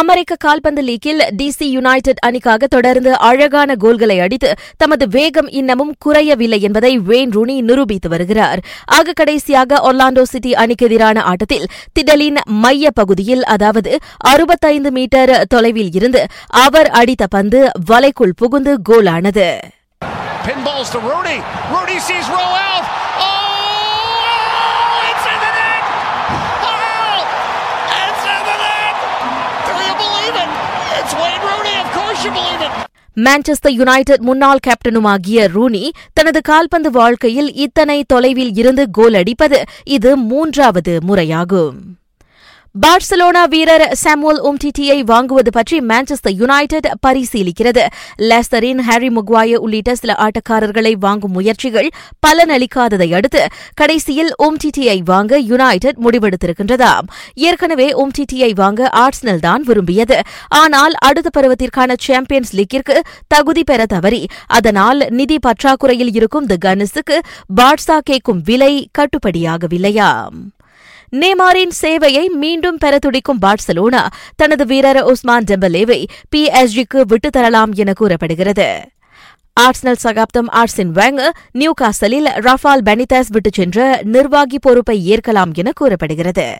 அமெரிக்க கால்பந்து லீக்கில் DC United அணிக்காக தொடர்ந்து அழகான கோல்களை அடித்து தமது வேகம் இன்னமும் குறையவில்லை என்பதை வேன் ரூனி நிரூபித்து வருகிறார் ஆக கடைசியாக ஒர்லாண்டோ சிட்டி அணிக்கு எதிரான ஆட்டத்தில் திடலின் மைய பகுதியில் அதாவது அறுபத்தைந்து மீட்டர் தொலைவில் இருந்து அவர் அடித்த பந்து வலைக்குள் புகுந்து கோலானது Pinballs to Rooney. Rooney sees Rowe out. Oh, Manchester United முன்னாள் கேப்டனுமாகிய ரூனி தனது கால்பந்து வாழ்க்கையில் இத்தனை தொலைவில் இருந்து கோல் அடிப்பது இது மூன்றாவது முறையாகும். பார்சலோனா வீரர் சாமுவல் உம்டிடியை வாங்குவது பற்றி மான்செஸ்டர் யுனைடெட் பரிசீலிக்கிறது. லெஸ்டரின் ஹாரி முக்வாய உள்ளிட்ட சில ஆட்டக்காரர்களை வாங்கும் முயற்சிகள் பலனளிக்காததை அடுத்து கடைசியில் உம்டிடியை வாங்க யுனைடெட் முடிவெடுத்திருக்கின்றதாம் ஏற்கனவே உம்டிடியை வாங்க ஆர்ட்ஸ்னல் தான் விரும்பியது. ஆனால் அடுத்த பருவத்திற்கான சாம்பியன்ஸ் லீக்கிற்கு தகுதி பெற தவறி அதனால் நிதி பற்றாக்குறையில் இருக்கும் தி கனிஸுக்கு பார்சா கேட்கும் விலை கட்டுப்படியாகவில்லையாம். நேமாரின் சேவையை மீண்டும் பெற துடிக்கும் பார்சலோனா தனது வீரர் உஸ்மான் டெம்பலேவை பிஎஸ்ஜிக்கு விட்டுத் தரலாம் என கூறப்படுகிறது. ஆர்ஸ்னல் சகாப்தம் ஆர்சின் வேங் நியூ காசலில் ரஃபால் பெனிதாஸ் விட்டுச் சென்ற நிர்வாகி பொறுப்பை ஏற்கலாம் என கூறப்படுகிறது.